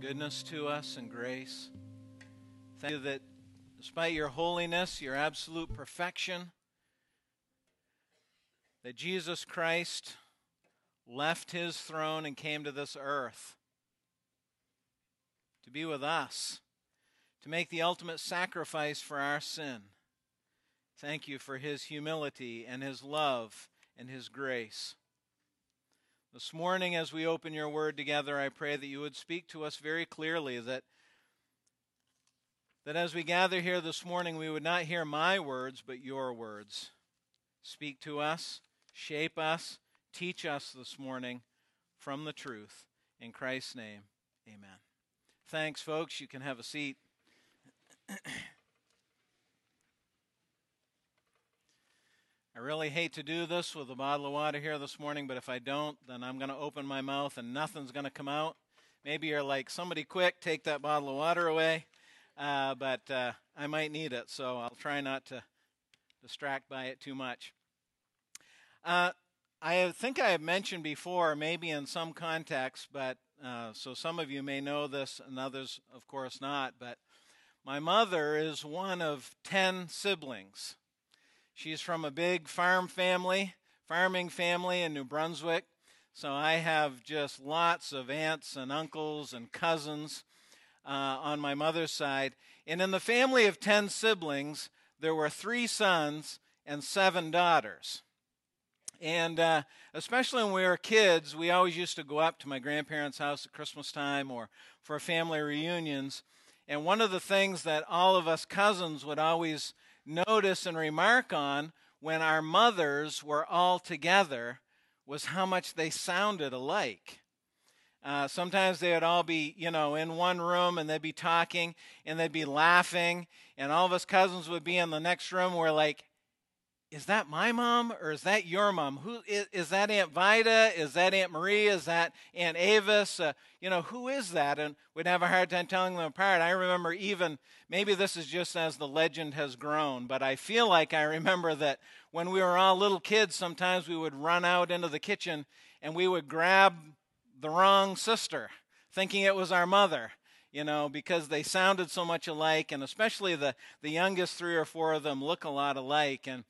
goodness to us and grace. Thank you that despite your holiness, your absolute perfection, that Jesus Christ left his throne and came to this earth to be with us, to make the ultimate sacrifice for our sin. Thank you for his humility and his love and his grace. This morning, as we open your word together, I pray that you would speak to us very clearly, that, that as we gather here this morning, we would not hear my words, but your words. Speak to us, shape us, teach us this morning from the truth. In Christ's name, amen. Thanks, folks. You can have a seat. I really hate to do this with a bottle of water here this morning, but if I don't, then I'm going to open my mouth and nothing's going to come out. Maybe you're like, somebody quick, take that bottle of water away. Uh, but uh, I might need it, so I'll try not to distract by it too much. Uh, I think I have mentioned before, maybe in some context, but uh, so some of you may know this and others, of course, not. But my mother is one of 10 siblings. She's from a big farm family, farming family in New Brunswick. So I have just lots of aunts and uncles and cousins uh, on my mother's side. And in the family of 10 siblings, there were three sons and seven daughters. And uh, especially when we were kids, we always used to go up to my grandparents' house at Christmas time or for family reunions. And one of the things that all of us cousins would always notice and remark on when our mothers were all together was how much they sounded alike. Uh, sometimes they would all be, you know, in one room and they'd be talking and they'd be laughing, and all of us cousins would be in the next room. We're like, is that my mom or is that your mom? Who is, is that Aunt Vida? Is that Aunt Marie? Is that Aunt Avis? Uh, you know, who is that? And we'd have a hard time telling them apart. I remember even, maybe this is just as the legend has grown, but I feel like I remember that when we were all little kids, sometimes we would run out into the kitchen and we would grab the wrong sister, thinking it was our mother you know, because they sounded so much alike, and especially the, the youngest three or four of them look a lot alike. And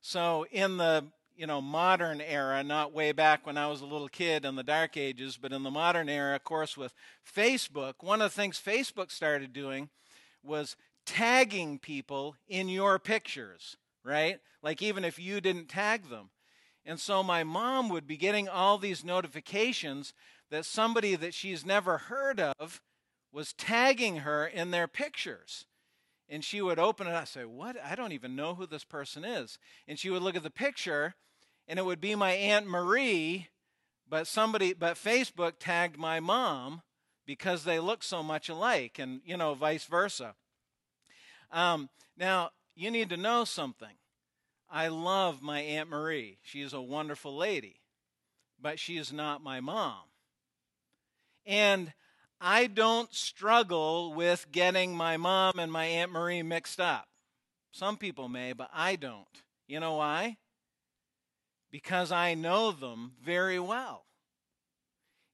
so in the you know modern era, not way back when I was a little kid in the dark ages, but in the modern era, of course, with Facebook, one of the things Facebook started doing was tagging people in your pictures, right? Like even if you didn't tag them. And so my mom would be getting all these notifications that somebody that she's never heard of was tagging her in their pictures and she would open it up and say, What? I don't even know who this person is. And she would look at the picture, and it would be my Aunt Marie, but somebody, but Facebook tagged my mom because they look so much alike, and, you know, vice versa. Um, now, you need to know something. I love my Aunt Marie. She is a wonderful lady, but she is not my mom. And I don't struggle with getting my mom and my Aunt Marie mixed up. Some people may, but I don't. You know why? Because I know them very well.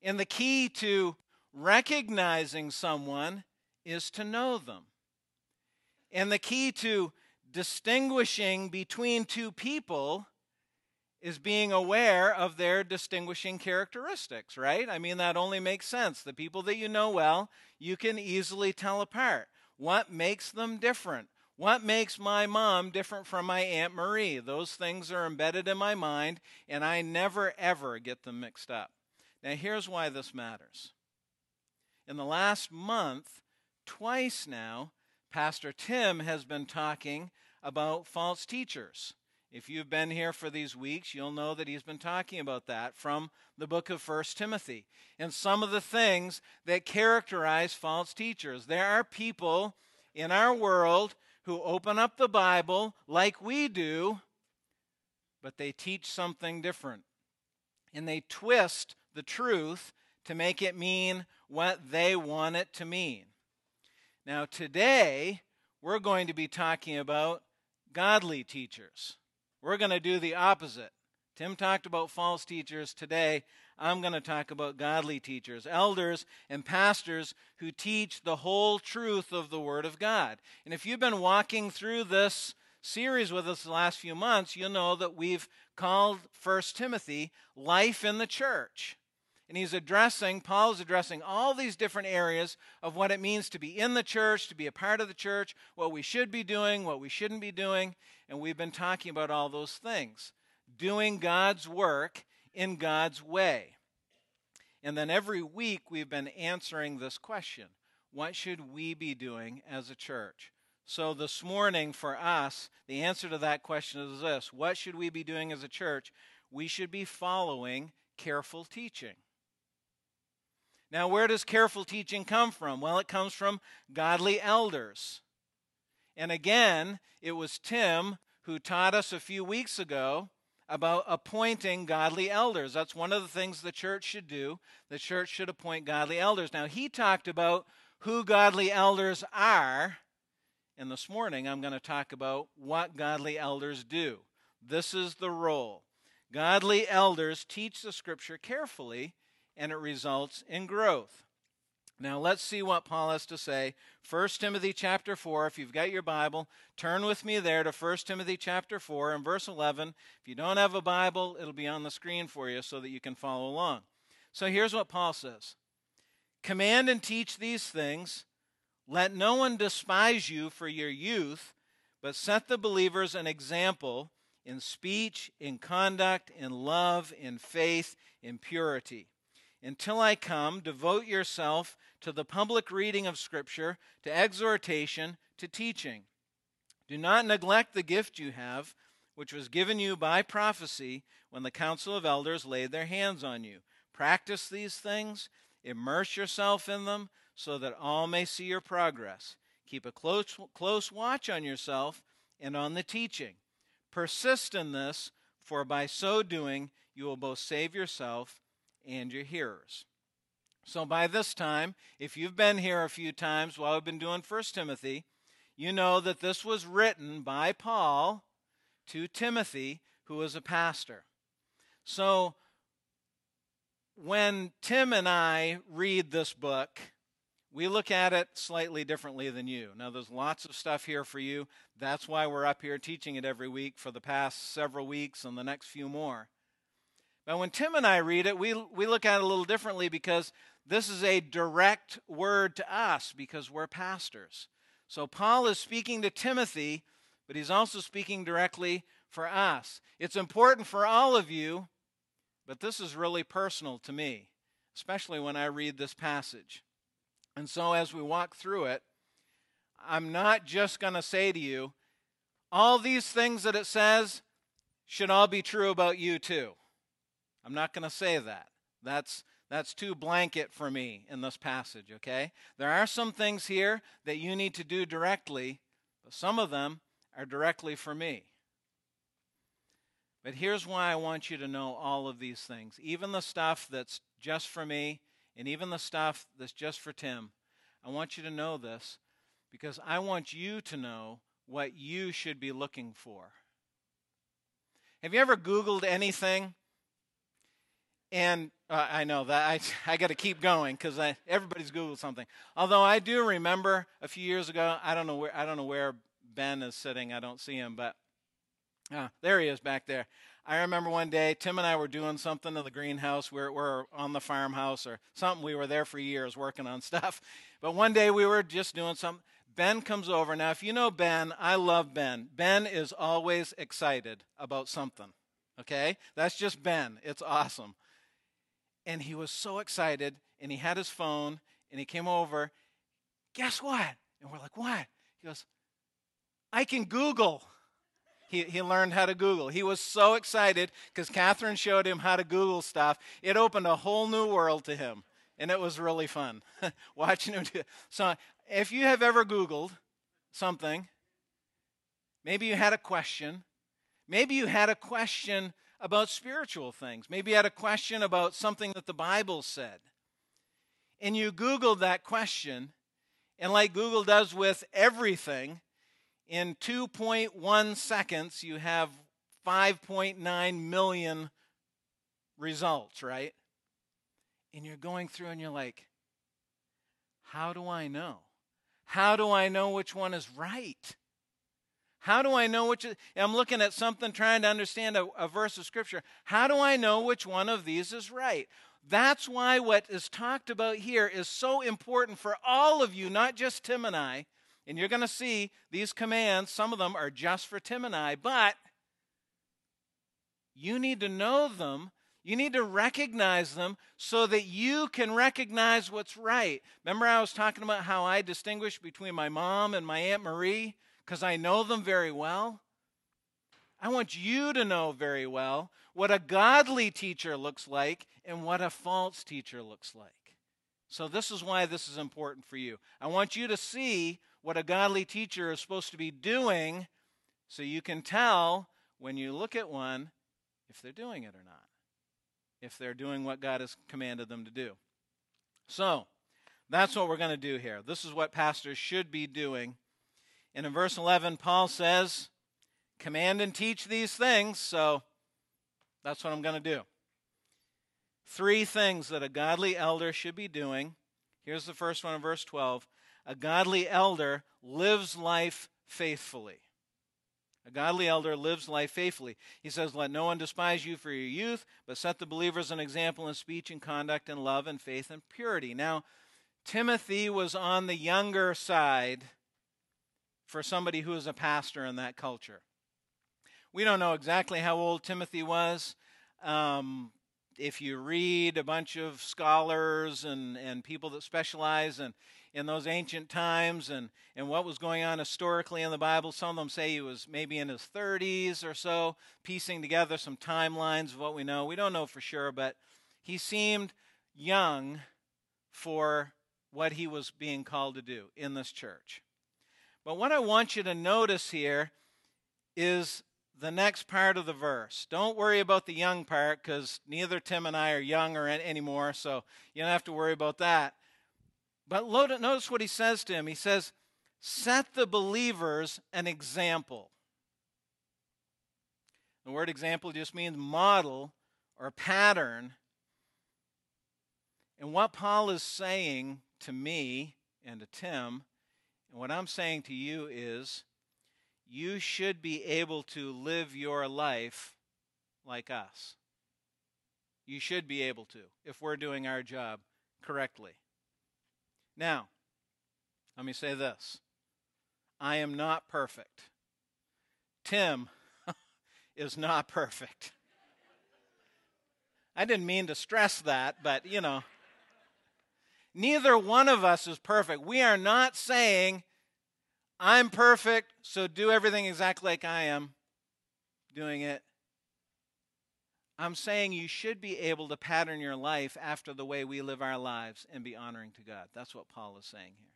And the key to recognizing someone is to know them. And the key to distinguishing between two people is being aware of their distinguishing characteristics, right? I mean, that only makes sense. The people that you know well, you can easily tell apart. What makes them different? What makes my mom different from my Aunt Marie? Those things are embedded in my mind, and I never, ever get them mixed up. Now, here's why this matters. In the last month, twice now, Pastor Tim has been talking about false teachers. If you've been here for these weeks, you'll know that he's been talking about that from the book of First Timothy and some of the things that characterize false teachers. There are people in our world who open up the Bible like we do, but they teach something different. And they twist the truth to make it mean what they want it to mean. Now, today, we're going to be talking about godly teachers. We're going to do the opposite. Tim talked about false teachers. Today, I'm going to talk about godly teachers, elders and pastors who teach the whole truth of the Word of God. And if you've been walking through this series with us the last few months, you'll know that we've called 1 Timothy Life in the Church. And he's addressing, Paul is addressing all these different areas of what it means to be in the church, to be a part of the church, what we should be doing, what we shouldn't be doing. And we've been talking about all those things. Doing God's work in God's way. And then every week we've been answering this question What should we be doing as a church? So this morning for us, the answer to that question is this What should we be doing as a church? We should be following careful teaching. Now, where does careful teaching come from? Well, it comes from godly elders. And again, it was Tim who taught us a few weeks ago about appointing godly elders. That's one of the things the church should do. The church should appoint godly elders. Now, he talked about who godly elders are. And this morning, I'm going to talk about what godly elders do. This is the role. Godly elders teach the scripture carefully and it results in growth. Now let's see what Paul has to say. 1 Timothy chapter 4, if you've got your Bible, turn with me there to 1 Timothy chapter 4 and verse 11. If you don't have a Bible, it'll be on the screen for you so that you can follow along. So here's what Paul says Command and teach these things. Let no one despise you for your youth, but set the believers an example in speech, in conduct, in love, in faith, in purity. Until I come, devote yourself to the public reading of Scripture, to exhortation, to teaching. Do not neglect the gift you have, which was given you by prophecy when the council of elders laid their hands on you. Practice these things, immerse yourself in them, so that all may see your progress. Keep a close, close watch on yourself and on the teaching. Persist in this, for by so doing you will both save yourself and your hearers. So by this time, if you've been here a few times while we've been doing 1 Timothy, you know that this was written by Paul to Timothy, who was a pastor. So when Tim and I read this book, we look at it slightly differently than you. Now, there's lots of stuff here for you. That's why we're up here teaching it every week for the past several weeks and the next few more. But when Tim and I read it, we, we look at it a little differently because this is a direct word to us because we're pastors. So Paul is speaking to Timothy, but he's also speaking directly for us. It's important for all of you, but this is really personal to me, especially when I read this passage. And so as we walk through it, I'm not just going to say to you, all these things that it says should all be true about you too. I'm not going to say that. That's that's too blanket for me in this passage, okay? There are some things here that you need to do directly, but some of them are directly for me. But here's why I want you to know all of these things. Even the stuff that's just for me, and even the stuff that's just for Tim. I want you to know this because I want you to know what you should be looking for. Have you ever Googled anything and uh, I know that I, I got to keep going because everybody's Googled something. Although I do remember a few years ago, I don't know where I don't know where Ben is sitting. I don't see him, but uh, there he is back there. I remember one day Tim and I were doing something in the greenhouse. We we're, we're on the farmhouse or something. We were there for years working on stuff. But one day we were just doing something. Ben comes over. Now, if you know Ben, I love Ben. Ben is always excited about something. Okay? That's just Ben. It's awesome. And he was so excited, and he had his phone, and he came over. Guess what? And we're like, what? He goes, I can Google. He, he learned how to Google. He was so excited because Catherine showed him how to Google stuff. It opened a whole new world to him, and it was really fun watching him do it. So, if you have ever Googled something, maybe you had a question, maybe you had a question about spiritual things. Maybe you had a question about something that the Bible said. And you Googled that question, and like Google does with everything, in 2.1 seconds, you have 5.9 million results, right? and you're going through and you're like, how do I know? How do I know which one is right? How do I know which? I'm looking at something trying to understand a, a verse of Scripture. How do I know which one of these is right? That's why what is talked about here is so important for all of you, not just Tim and I. And you're going to see these commands, some of them are just for Tim and I, but you need to know them. You need to recognize them so that you can recognize what's right. Remember, I was talking about how I distinguish between my mom and my Aunt Marie because I know them very well? I want you to know very well what a godly teacher looks like and what a false teacher looks like. So, this is why this is important for you. I want you to see what a godly teacher is supposed to be doing so you can tell when you look at one if they're doing it or not, if they're doing what God has commanded them to do. So, that's what we're going to do here. This is what pastors should be doing. And in verse 11, Paul says, command and teach these things. So that's what I'm going to do. Three things that a godly elder should be doing. Here's the first one in verse 12 A godly elder lives life faithfully. A godly elder lives life faithfully. He says, Let no one despise you for your youth, but set the believers an example in speech and conduct and love and faith and purity. Now, Timothy was on the younger side for somebody who is a pastor in that culture. We don't know exactly how old Timothy was. Um, if you read a bunch of scholars and, and people that specialize in, in those ancient times and, and what was going on historically in the Bible, some of them say he was maybe in his 30s or so, piecing together some timelines of what we know. We don't know for sure, but he seemed young for what he was being called to do in this church. But what I want you to notice here is the next part of the verse. Don't worry about the young part because neither Tim and I are young or anymore, so you don't have to worry about that. But notice what he says to him. He says, Set the believers an example. The word example just means model or pattern. And what Paul is saying to me and to Tim, and what I'm saying to you is, you should be able to live your life like us. You should be able to if we're doing our job correctly. Now, let me say this I am not perfect. Tim is not perfect. I didn't mean to stress that, but you know, neither one of us is perfect. We are not saying I'm perfect, so do everything exactly like I am doing it. I'm saying you should be able to pattern your life after the way we live our lives and be honoring to God. That's what Paul is saying here.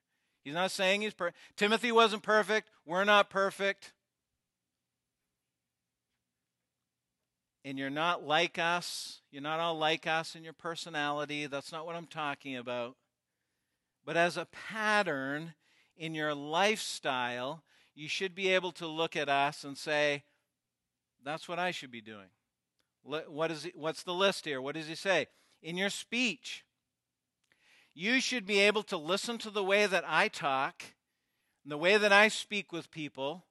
He's not saying he's perfect. Timothy wasn't perfect. We're not perfect. And you're not like us. You're not all like us in your personality. That's not what I'm talking about. But as a pattern, in your lifestyle, you should be able to look at us and say, that's what I should be doing. What is he, what's the list here? What does he say? In your speech, you should be able to listen to the way that I talk, and the way that I speak with people,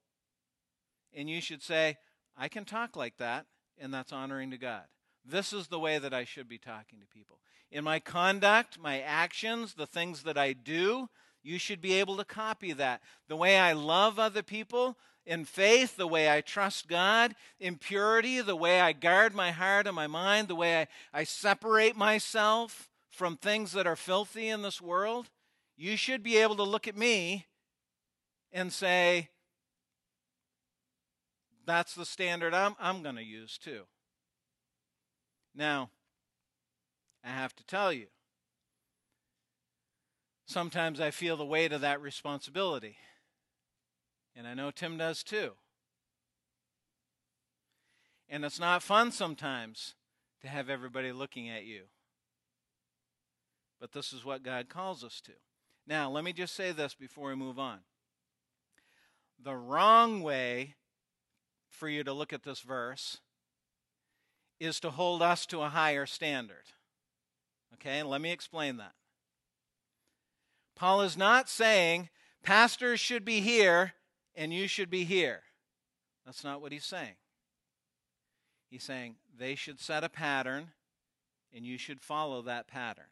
and you should say, I can talk like that, and that's honoring to God. This is the way that I should be talking to people. In my conduct, my actions, the things that I do, you should be able to copy that. The way I love other people in faith, the way I trust God, in purity, the way I guard my heart and my mind, the way I, I separate myself from things that are filthy in this world. You should be able to look at me and say, that's the standard I'm, I'm going to use too. Now, I have to tell you, sometimes I feel the weight of that responsibility. And I know Tim does too. And it's not fun sometimes to have everybody looking at you. But this is what God calls us to. Now, let me just say this before we move on. The wrong way for you to look at this verse is to hold us to a higher standard. Okay, let me explain that. Paul is not saying pastors should be here and you should be here. That's not what he's saying. He's saying they should set a pattern and you should follow that pattern.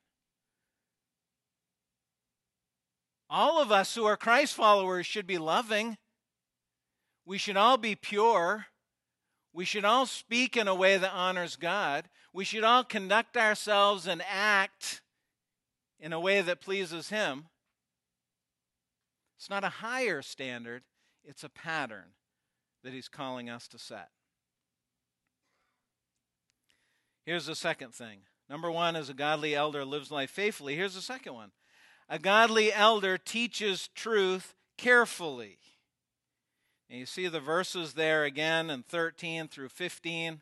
All of us who are Christ followers should be loving. We should all be pure. We should all speak in a way that honors God. We should all conduct ourselves and act in a way that pleases Him. It's not a higher standard, it's a pattern that He's calling us to set. Here's the second thing. Number one is a godly elder lives life faithfully. Here's the second one a godly elder teaches truth carefully. And you see the verses there again in 13 through 15.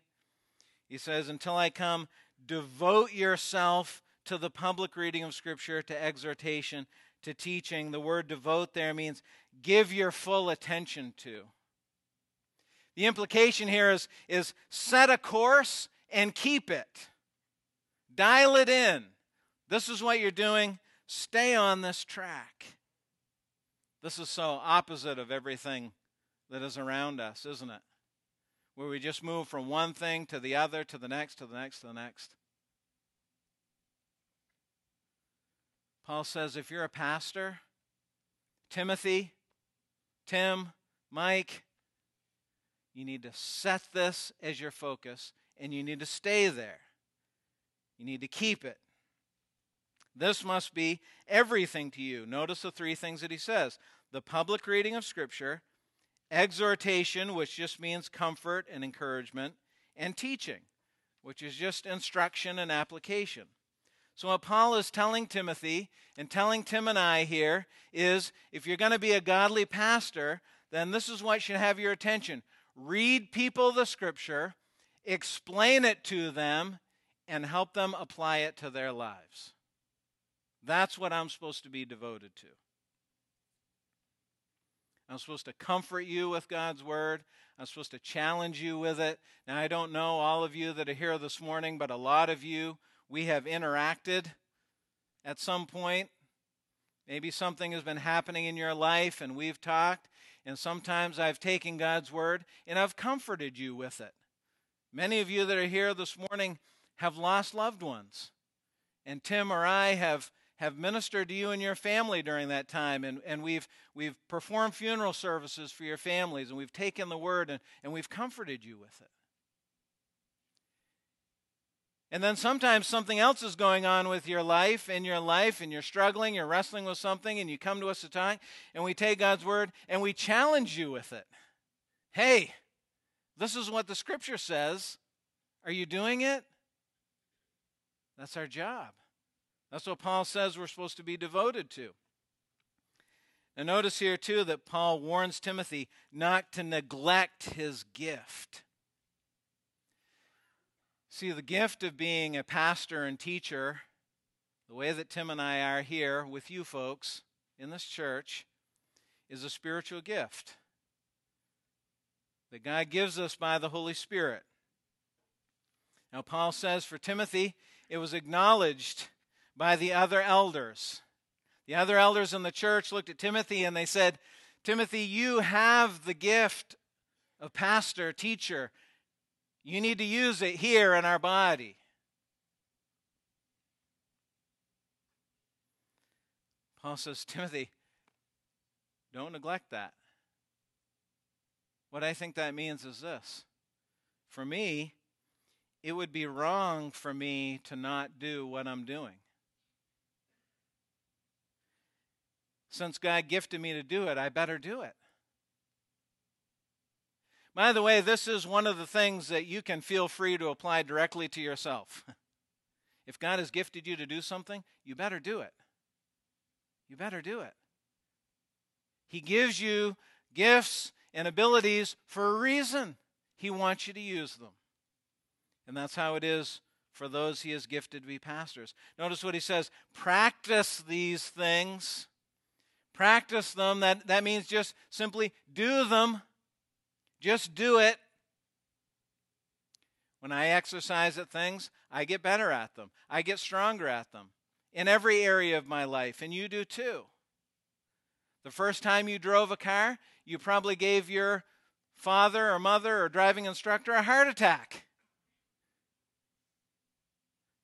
He says, Until I come, devote yourself to the public reading of Scripture, to exhortation, to teaching. The word devote there means give your full attention to. The implication here is, is set a course and keep it. Dial it in. This is what you're doing. Stay on this track. This is so opposite of everything that is around us, isn't it? Where we just move from one thing to the other, to the next, to the next, to the next. Paul says if you're a pastor, Timothy, Tim, Mike, you need to set this as your focus and you need to stay there. You need to keep it. This must be everything to you. Notice the three things that he says the public reading of Scripture, exhortation, which just means comfort and encouragement, and teaching, which is just instruction and application. So, what Paul is telling Timothy and telling Tim and I here is if you're going to be a godly pastor, then this is what should have your attention. Read people the scripture, explain it to them, and help them apply it to their lives. That's what I'm supposed to be devoted to. I'm supposed to comfort you with God's word. I'm supposed to challenge you with it. Now, I don't know all of you that are here this morning, but a lot of you, we have interacted at some point. Maybe something has been happening in your life and we've talked, and sometimes I've taken God's word and I've comforted you with it. Many of you that are here this morning have lost loved ones, and Tim or I have have ministered to you and your family during that time. And, and we've, we've performed funeral services for your families, and we've taken the word and, and we've comforted you with it. And then sometimes something else is going on with your life, in your life, and you're struggling, you're wrestling with something, and you come to us to talk, and we take God's word and we challenge you with it. Hey, this is what the scripture says. Are you doing it? That's our job. That's what Paul says we're supposed to be devoted to. And notice here, too, that Paul warns Timothy not to neglect his gift. See, the gift of being a pastor and teacher, the way that Tim and I are here with you folks in this church, is a spiritual gift that God gives us by the Holy Spirit. Now, Paul says for Timothy, it was acknowledged by the other elders. The other elders in the church looked at Timothy and they said, Timothy, you have the gift of pastor, teacher. You need to use it here in our body. Paul says, Timothy, don't neglect that. What I think that means is this for me, it would be wrong for me to not do what I'm doing. Since God gifted me to do it, I better do it. By the way, this is one of the things that you can feel free to apply directly to yourself. If God has gifted you to do something, you better do it. You better do it. He gives you gifts and abilities for a reason. He wants you to use them. And that's how it is for those he has gifted to be pastors. Notice what he says practice these things Practice them. That, that means just simply do them. Just do it When I exercise at things, I get better at them. I get stronger at them in every area of my life, and you do too. The first time you drove a car, you probably gave your father or mother or driving instructor a heart attack.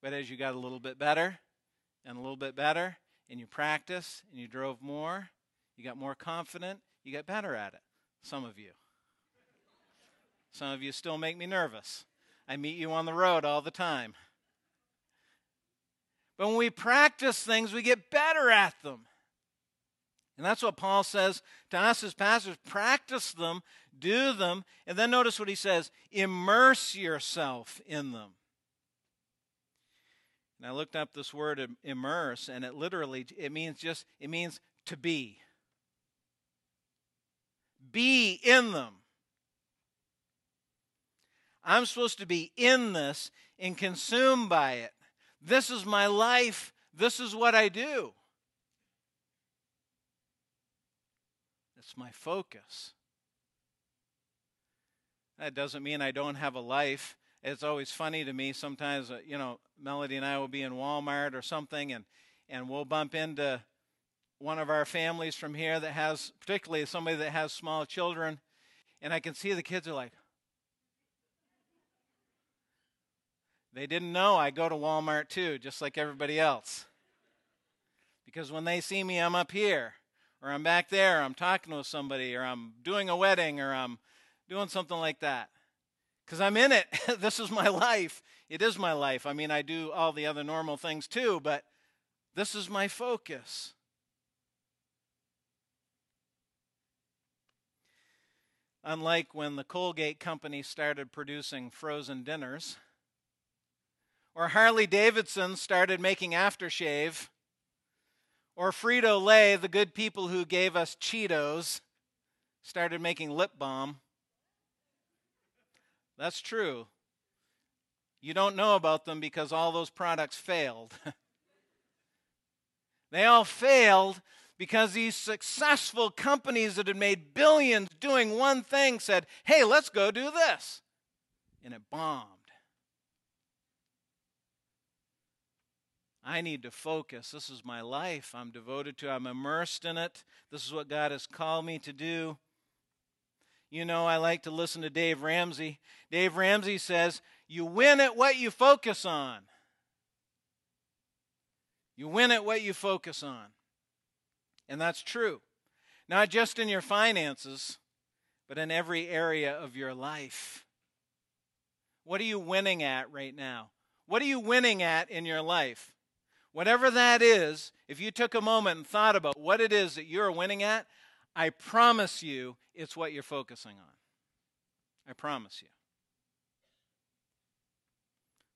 But as you got a little bit better and a little bit better, and you practice and you drove more, you got more confident, you got better at it. Some of you. Some of you still make me nervous. I meet you on the road all the time. But when we practice things, we get better at them. And that's what Paul says to us as pastors practice them, do them, and then notice what he says immerse yourself in them. And I looked up this word immerse, and it literally it means just it means to be. Be in them. I'm supposed to be in this and consumed by it. This is my life. This is what I do. It's my focus. That doesn't mean I don't have a life. It's always funny to me sometimes, uh, you know, Melody and I will be in Walmart or something and, and we'll bump into one of our families from here that has, particularly somebody that has small children, and I can see the kids are like, They didn't know I go to Walmart too, just like everybody else. Because when they see me, I'm up here, or I'm back there, I'm talking with somebody, or I'm doing a wedding, or I'm doing something like that. Because I'm in it. this is my life. It is my life. I mean, I do all the other normal things too, but this is my focus. Unlike when the Colgate Company started producing frozen dinners, or Harley Davidson started making aftershave, or Frito Lay, the good people who gave us Cheetos, started making lip balm. That's true. You don't know about them because all those products failed. they all failed because these successful companies that had made billions doing one thing said, hey, let's go do this. And it bombed. I need to focus. This is my life. I'm devoted to. It. I'm immersed in it. This is what God has called me to do. You know, I like to listen to Dave Ramsey. Dave Ramsey says, "You win at what you focus on." You win at what you focus on. And that's true. Not just in your finances, but in every area of your life. What are you winning at right now? What are you winning at in your life? Whatever that is, if you took a moment and thought about what it is that you're winning at, I promise you it's what you're focusing on. I promise you.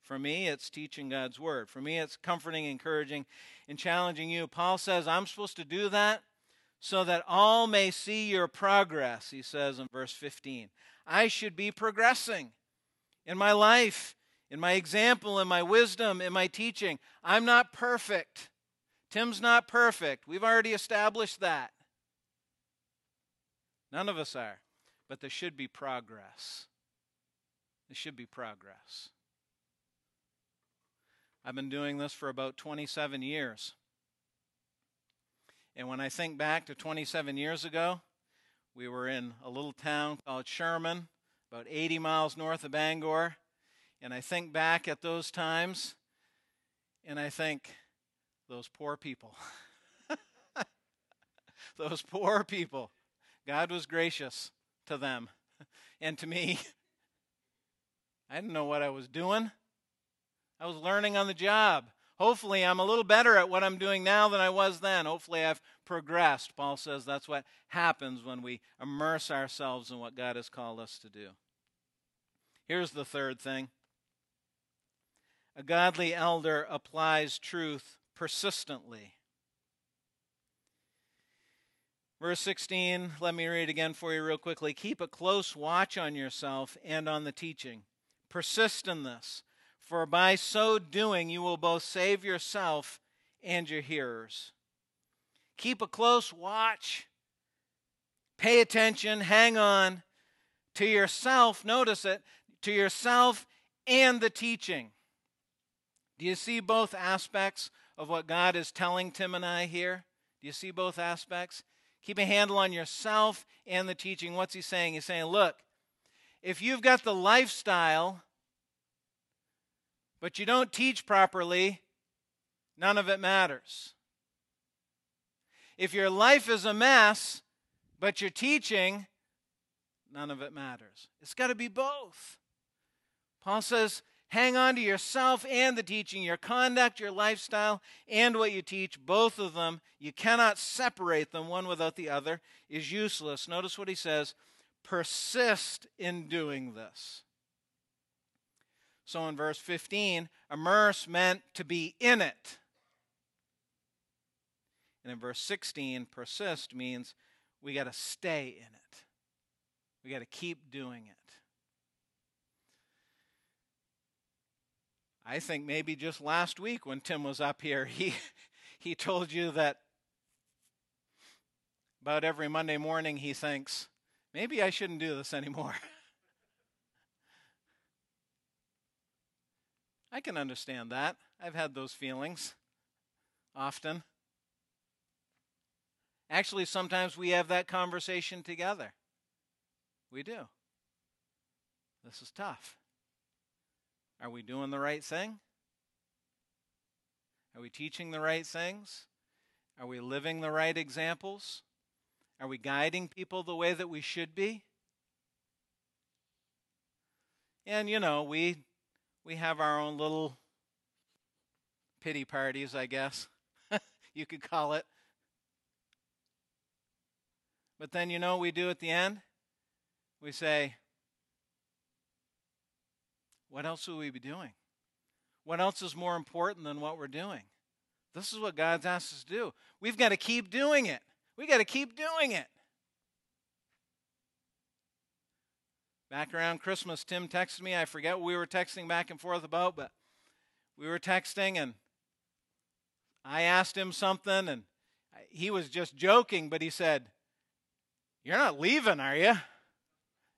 For me, it's teaching God's word. For me, it's comforting, encouraging, and challenging you. Paul says, I'm supposed to do that so that all may see your progress, he says in verse 15. I should be progressing in my life, in my example, in my wisdom, in my teaching. I'm not perfect. Tim's not perfect. We've already established that. None of us are. But there should be progress. There should be progress. I've been doing this for about 27 years. And when I think back to 27 years ago, we were in a little town called Sherman, about 80 miles north of Bangor. And I think back at those times and I think, those poor people. those poor people. God was gracious to them and to me. I didn't know what I was doing. I was learning on the job. Hopefully, I'm a little better at what I'm doing now than I was then. Hopefully, I've progressed. Paul says that's what happens when we immerse ourselves in what God has called us to do. Here's the third thing a godly elder applies truth persistently. Verse 16, let me read again for you real quickly. Keep a close watch on yourself and on the teaching. Persist in this, for by so doing you will both save yourself and your hearers. Keep a close watch. Pay attention, hang on to yourself, notice it, to yourself and the teaching. Do you see both aspects of what God is telling Tim and I here? Do you see both aspects? Keep a handle on yourself and the teaching. What's he saying? He's saying, look, if you've got the lifestyle, but you don't teach properly, none of it matters. If your life is a mess, but you're teaching, none of it matters. It's got to be both. Paul says, hang on to yourself and the teaching, your conduct, your lifestyle, and what you teach, both of them. You cannot separate them one without the other, is useless. Notice what he says persist in doing this. So in verse 15, immerse meant to be in it. And in verse 16, persist means we got to stay in it. We got to keep doing it. I think maybe just last week when Tim was up here, he he told you that about every Monday morning he thinks, maybe I shouldn't do this anymore. I can understand that. I've had those feelings often. Actually, sometimes we have that conversation together. We do. This is tough. Are we doing the right thing? Are we teaching the right things? Are we living the right examples? Are we guiding people the way that we should be? And you know, we we have our own little pity parties, I guess. you could call it. But then you know what we do at the end? We say, what else will we be doing? What else is more important than what we're doing? This is what God's asked us to do. We've got to keep doing it. We've got to keep doing it. Back around Christmas, Tim texted me. I forget what we were texting back and forth about, but we were texting and I asked him something and he was just joking, but he said, you're not leaving, are you?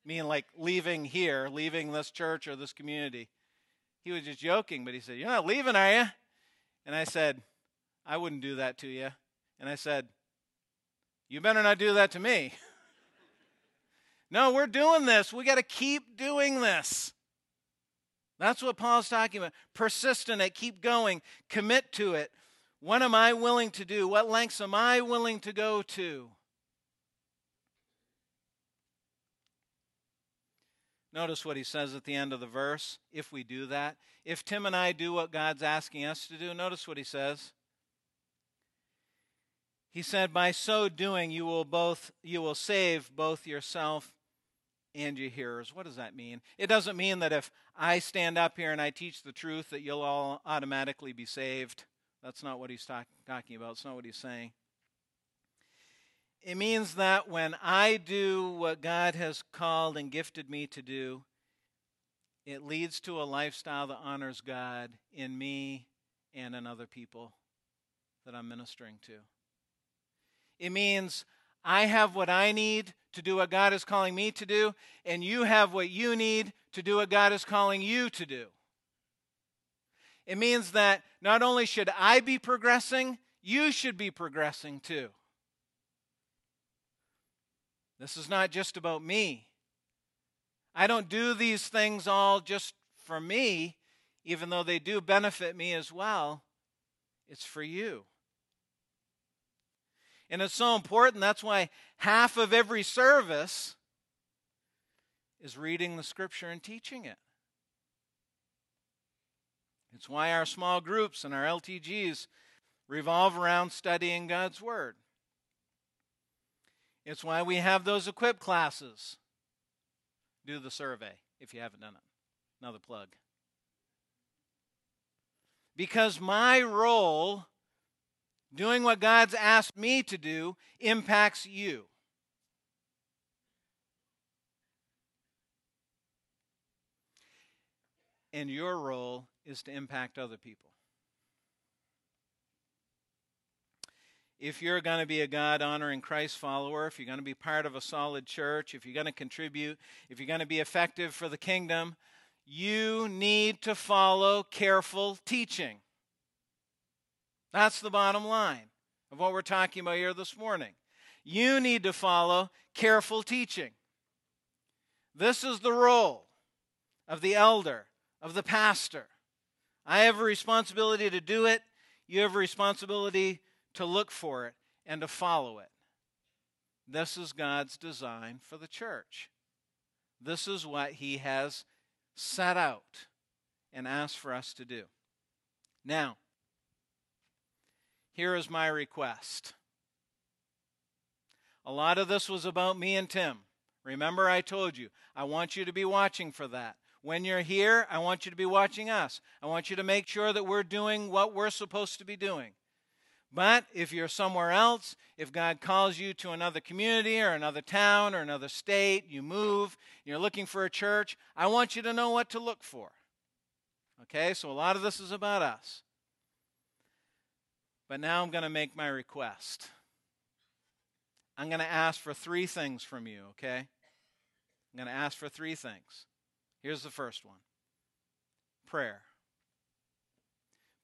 Meaning like leaving here, leaving this church or this community. He was just joking, but he said, You're not leaving, are you? And I said, I wouldn't do that to you. And I said, You better not do that to me. no, we're doing this. We got to keep doing this. That's what Paul's talking about. Persist in it, keep going, commit to it. What am I willing to do? What lengths am I willing to go to? Notice what he says at the end of the verse. If we do that, if Tim and I do what God's asking us to do, notice what he says. He said, By so doing, you will both you will save both yourself and your hearers. What does that mean? It doesn't mean that if I stand up here and I teach the truth that you'll all automatically be saved. That's not what he's talk, talking about. It's not what he's saying. It means that when I do what God has called and gifted me to do, it leads to a lifestyle that honors God in me and in other people that I'm ministering to. It means I have what I need to do what God is calling me to do, and you have what you need to do what God is calling you to do. It means that not only should I be progressing, you should be progressing too. This is not just about me. I don't do these things all just for me, even though they do benefit me as well. It's for you. And it's so important. That's why half of every service is reading the scripture and teaching it. It's why our small groups and our LTGs revolve around studying God's Word. It's why we have those equip classes. Do the survey if you haven't done it. Another plug. Because my role, doing what God's asked me to do, impacts you. And your role is to impact other people. If you're going to be a God honoring Christ follower, if you're going to be part of a solid church, if you're going to contribute, if you're going to be effective for the kingdom, you need to follow careful teaching. That's the bottom line of what we're talking about here this morning. You need to follow careful teaching. This is the role of the elder, of the pastor. I have a responsibility to do it. You have a responsibility to look for it and to follow it. This is God's design for the church. This is what He has set out and asked for us to do. Now, here is my request. A lot of this was about me and Tim. Remember, I told you, I want you to be watching for that. When you're here, I want you to be watching us. I want you to make sure that we're doing what we're supposed to be doing. But if you're somewhere else, if God calls you to another community or another town or another state, you move, you're looking for a church, I want you to know what to look for. Okay, so a lot of this is about us. But now I'm going to make my request. I'm going to ask for three things from you, okay? I'm going to ask for three things. Here's the first one prayer.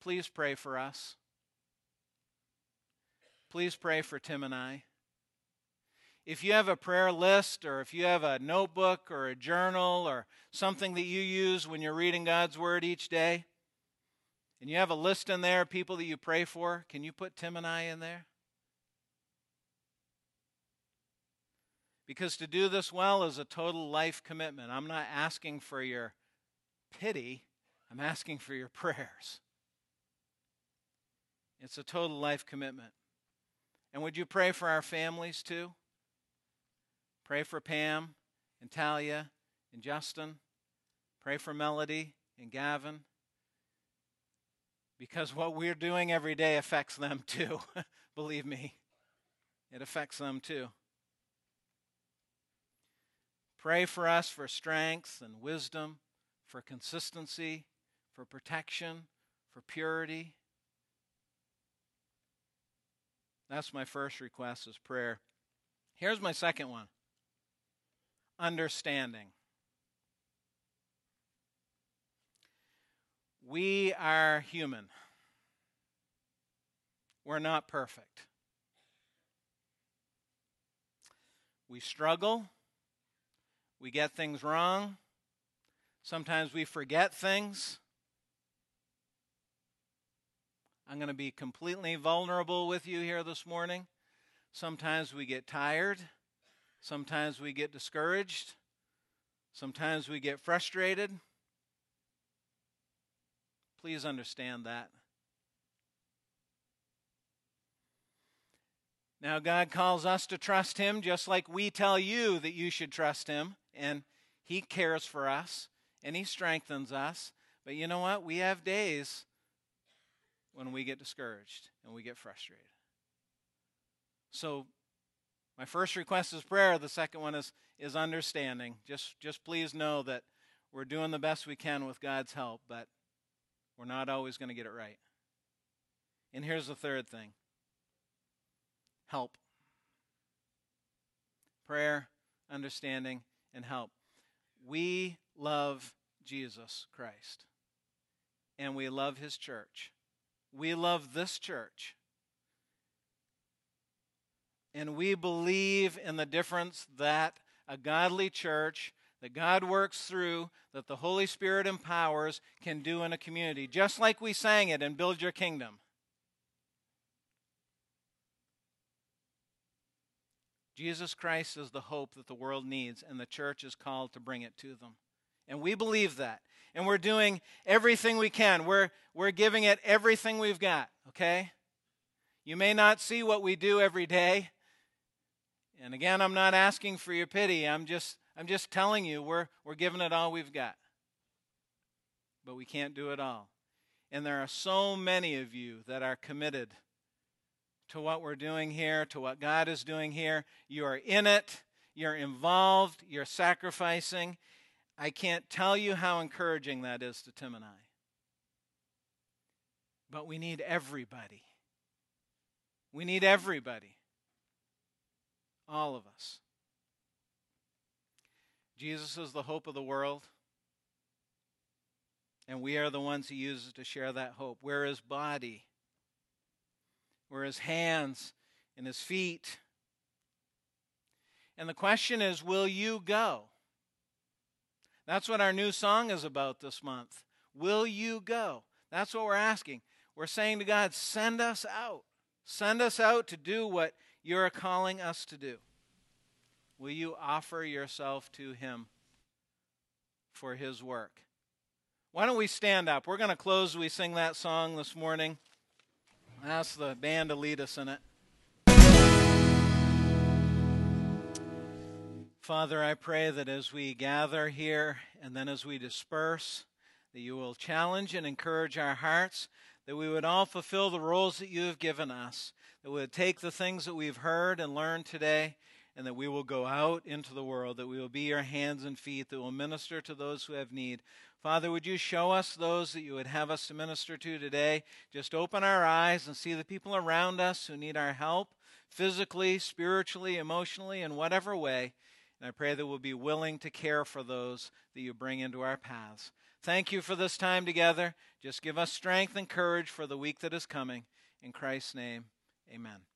Please pray for us. Please pray for Tim and I. If you have a prayer list or if you have a notebook or a journal or something that you use when you're reading God's Word each day, and you have a list in there of people that you pray for, can you put Tim and I in there? Because to do this well is a total life commitment. I'm not asking for your pity, I'm asking for your prayers. It's a total life commitment. And would you pray for our families too? Pray for Pam and Talia and Justin. Pray for Melody and Gavin. Because what we're doing every day affects them too. Believe me, it affects them too. Pray for us for strength and wisdom, for consistency, for protection, for purity. That's my first request is prayer. Here's my second one understanding. We are human. We're not perfect. We struggle. We get things wrong. Sometimes we forget things. I'm going to be completely vulnerable with you here this morning. Sometimes we get tired. Sometimes we get discouraged. Sometimes we get frustrated. Please understand that. Now, God calls us to trust Him just like we tell you that you should trust Him, and He cares for us and He strengthens us. But you know what? We have days when we get discouraged and we get frustrated. So, my first request is prayer. The second one is, is understanding. Just, just please know that we're doing the best we can with God's help, but we're not always going to get it right. And here's the third thing help. Prayer, understanding, and help. We love Jesus Christ, and we love his church. We love this church. And we believe in the difference that a godly church that God works through, that the Holy Spirit empowers, can do in a community, just like we sang it in Build Your Kingdom. Jesus Christ is the hope that the world needs, and the church is called to bring it to them. And we believe that and we're doing everything we can. We're, we're giving it everything we've got, okay? You may not see what we do every day. And again, I'm not asking for your pity. I'm just, I'm just telling you we're, we're giving it all we've got. But we can't do it all. And there are so many of you that are committed to what we're doing here, to what God is doing here. You are in it, you're involved, you're sacrificing, I can't tell you how encouraging that is to Tim and I. But we need everybody. We need everybody. All of us. Jesus is the hope of the world. And we are the ones he uses to share that hope. We're his body, we're his hands and his feet. And the question is will you go? That's what our new song is about this month. Will you go? That's what we're asking. We're saying to God, send us out. Send us out to do what you're calling us to do. Will you offer yourself to Him for His work? Why don't we stand up? We're going to close. We sing that song this morning. Ask the band to lead us in it. Father, I pray that as we gather here and then as we disperse, that you will challenge and encourage our hearts, that we would all fulfill the roles that you have given us, that we would take the things that we've heard and learned today, and that we will go out into the world, that we will be your hands and feet, that will minister to those who have need. Father, would you show us those that you would have us to minister to today? Just open our eyes and see the people around us who need our help, physically, spiritually, emotionally, in whatever way. And I pray that we'll be willing to care for those that you bring into our paths. Thank you for this time together. Just give us strength and courage for the week that is coming. In Christ's name, amen.